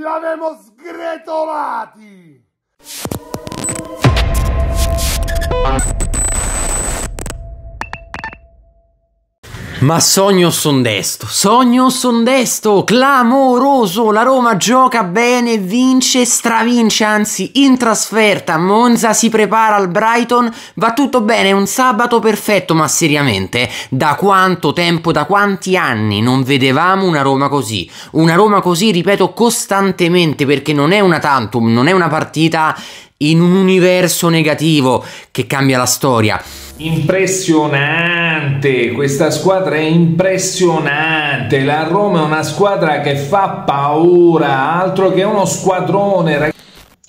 L'avemo sgretolati! Ma sogno son desto? Sogno son desto? Clamoroso! La Roma gioca bene, vince, stravince, anzi in trasferta. Monza si prepara al Brighton, va tutto bene, un sabato perfetto, ma seriamente, da quanto tempo, da quanti anni non vedevamo una Roma così? Una Roma così, ripeto, costantemente, perché non è una tantum, non è una partita in un universo negativo che cambia la storia. Impressionante, questa squadra è impressionante, la Roma è una squadra che fa paura, altro che uno squadrone, ragazzi.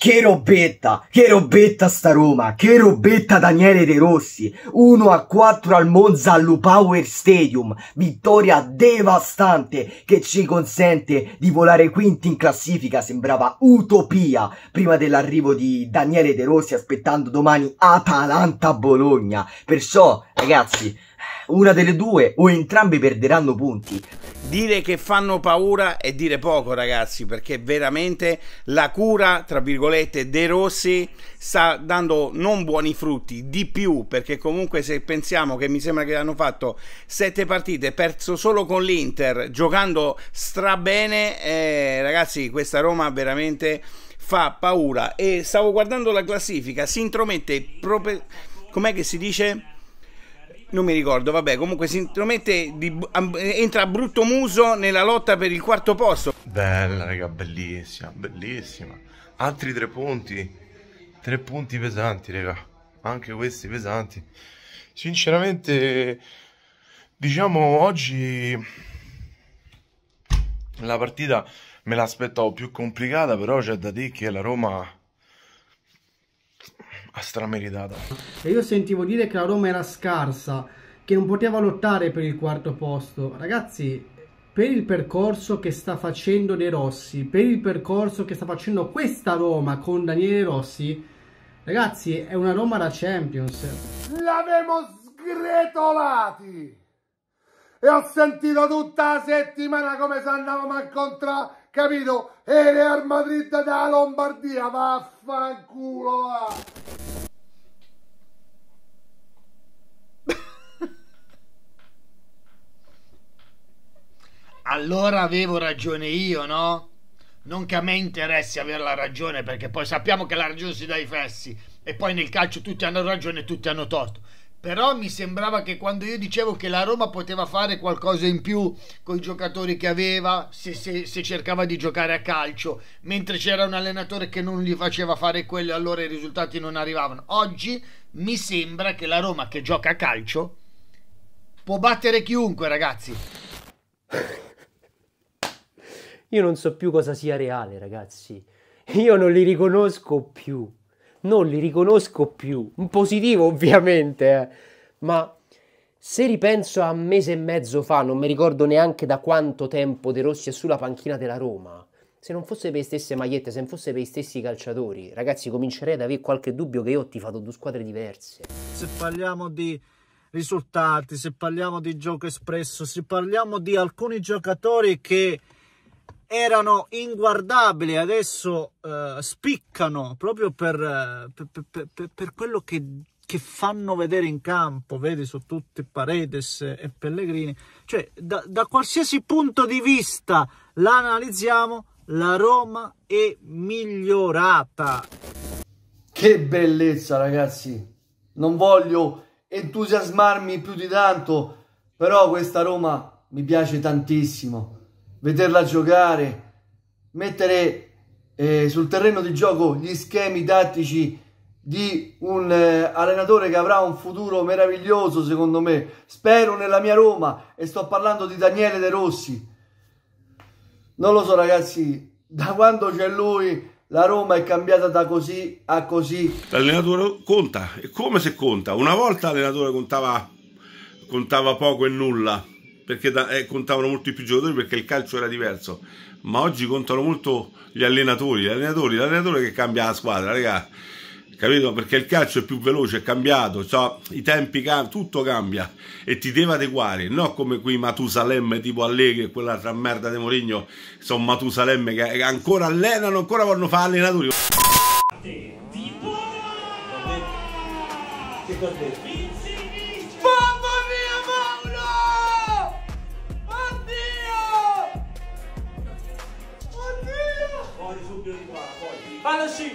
Che robetta, che robetta sta Roma, che robetta Daniele De Rossi, 1 a 4 al Monza all'Upower Stadium, vittoria devastante che ci consente di volare quinti in classifica, sembrava utopia prima dell'arrivo di Daniele De Rossi aspettando domani Atalanta-Bologna, perciò ragazzi una delle due o entrambi perderanno punti. Dire che fanno paura è dire poco, ragazzi, perché veramente la cura, tra virgolette, De Rossi sta dando non buoni frutti, di più, perché comunque se pensiamo che mi sembra che hanno fatto sette partite, perso solo con l'Inter, giocando strabene, eh, ragazzi, questa Roma veramente fa paura. E stavo guardando la classifica, si intromette proprio... Com'è che si dice? Non mi ricordo, vabbè, comunque si intromette, di, entra a brutto muso nella lotta per il quarto posto. Bella, raga, bellissima, bellissima. Altri tre punti, tre punti pesanti, raga, anche questi pesanti. Sinceramente, diciamo, oggi la partita me l'aspettavo più complicata, però c'è da dire che la Roma ha strameritata. E io sentivo dire che la Roma era scarsa, che non poteva lottare per il quarto posto. Ragazzi, per il percorso che sta facendo De Rossi, per il percorso che sta facendo questa Roma con Daniele Rossi, ragazzi, è una Roma da Champions. L'avemo sgretolati! E ho sentito tutta la settimana come se andavamo a incontrare, capito? E Real Madrid da Lombardia, vaffanculo! Va. Allora avevo ragione io, no? Non che a me interessi avere la ragione, perché poi sappiamo che la ragione si dà ai fessi e poi nel calcio tutti hanno ragione e tutti hanno torto. Però mi sembrava che quando io dicevo che la Roma poteva fare qualcosa in più con i giocatori che aveva, se, se, se cercava di giocare a calcio, mentre c'era un allenatore che non gli faceva fare quello, allora i risultati non arrivavano. Oggi mi sembra che la Roma che gioca a calcio può battere chiunque, ragazzi. Io non so più cosa sia reale, ragazzi. Io non li riconosco più. Non li riconosco più. Un positivo, ovviamente, eh. ma se ripenso a un mese e mezzo fa, non mi ricordo neanche da quanto tempo De Rossi è sulla panchina della Roma. Se non fosse per le stesse magliette, se non fosse per i stessi calciatori, ragazzi, comincerei ad avere qualche dubbio che io ho tifato due squadre diverse. Se parliamo di risultati, se parliamo di gioco espresso, se parliamo di alcuni giocatori che erano inguardabili, adesso uh, spiccano proprio per, uh, per, per, per quello che, che, fanno vedere in campo, vedi su tutti Paredes e Pellegrini, cioè da, da qualsiasi punto di vista la analizziamo, la Roma è migliorata. Che bellezza ragazzi, non voglio entusiasmarmi più di tanto, però questa Roma mi piace tantissimo vederla giocare, mettere eh, sul terreno di gioco gli schemi tattici di un eh, allenatore che avrà un futuro meraviglioso secondo me. Spero nella mia Roma e sto parlando di Daniele De Rossi. Non lo so ragazzi, da quando c'è lui la Roma è cambiata da così a così. L'allenatore conta, è come se conta. Una volta l'allenatore contava, contava poco e nulla perché da, eh, contavano molti più giocatori perché il calcio era diverso. Ma oggi contano molto gli allenatori gli allenatori l'allenatore che cambia la squadra raga. Capito? Perché il calcio è più veloce, è cambiato, cioè, i tempi cambiano, tutto cambia e ti deve adeguare, non come qui Matusalemme tipo Allegri e quell'altra merda di Mourinho, sono Matusalemme che ancora allenano, ancora vogliono fare allenatori. Che cosa Olha assim: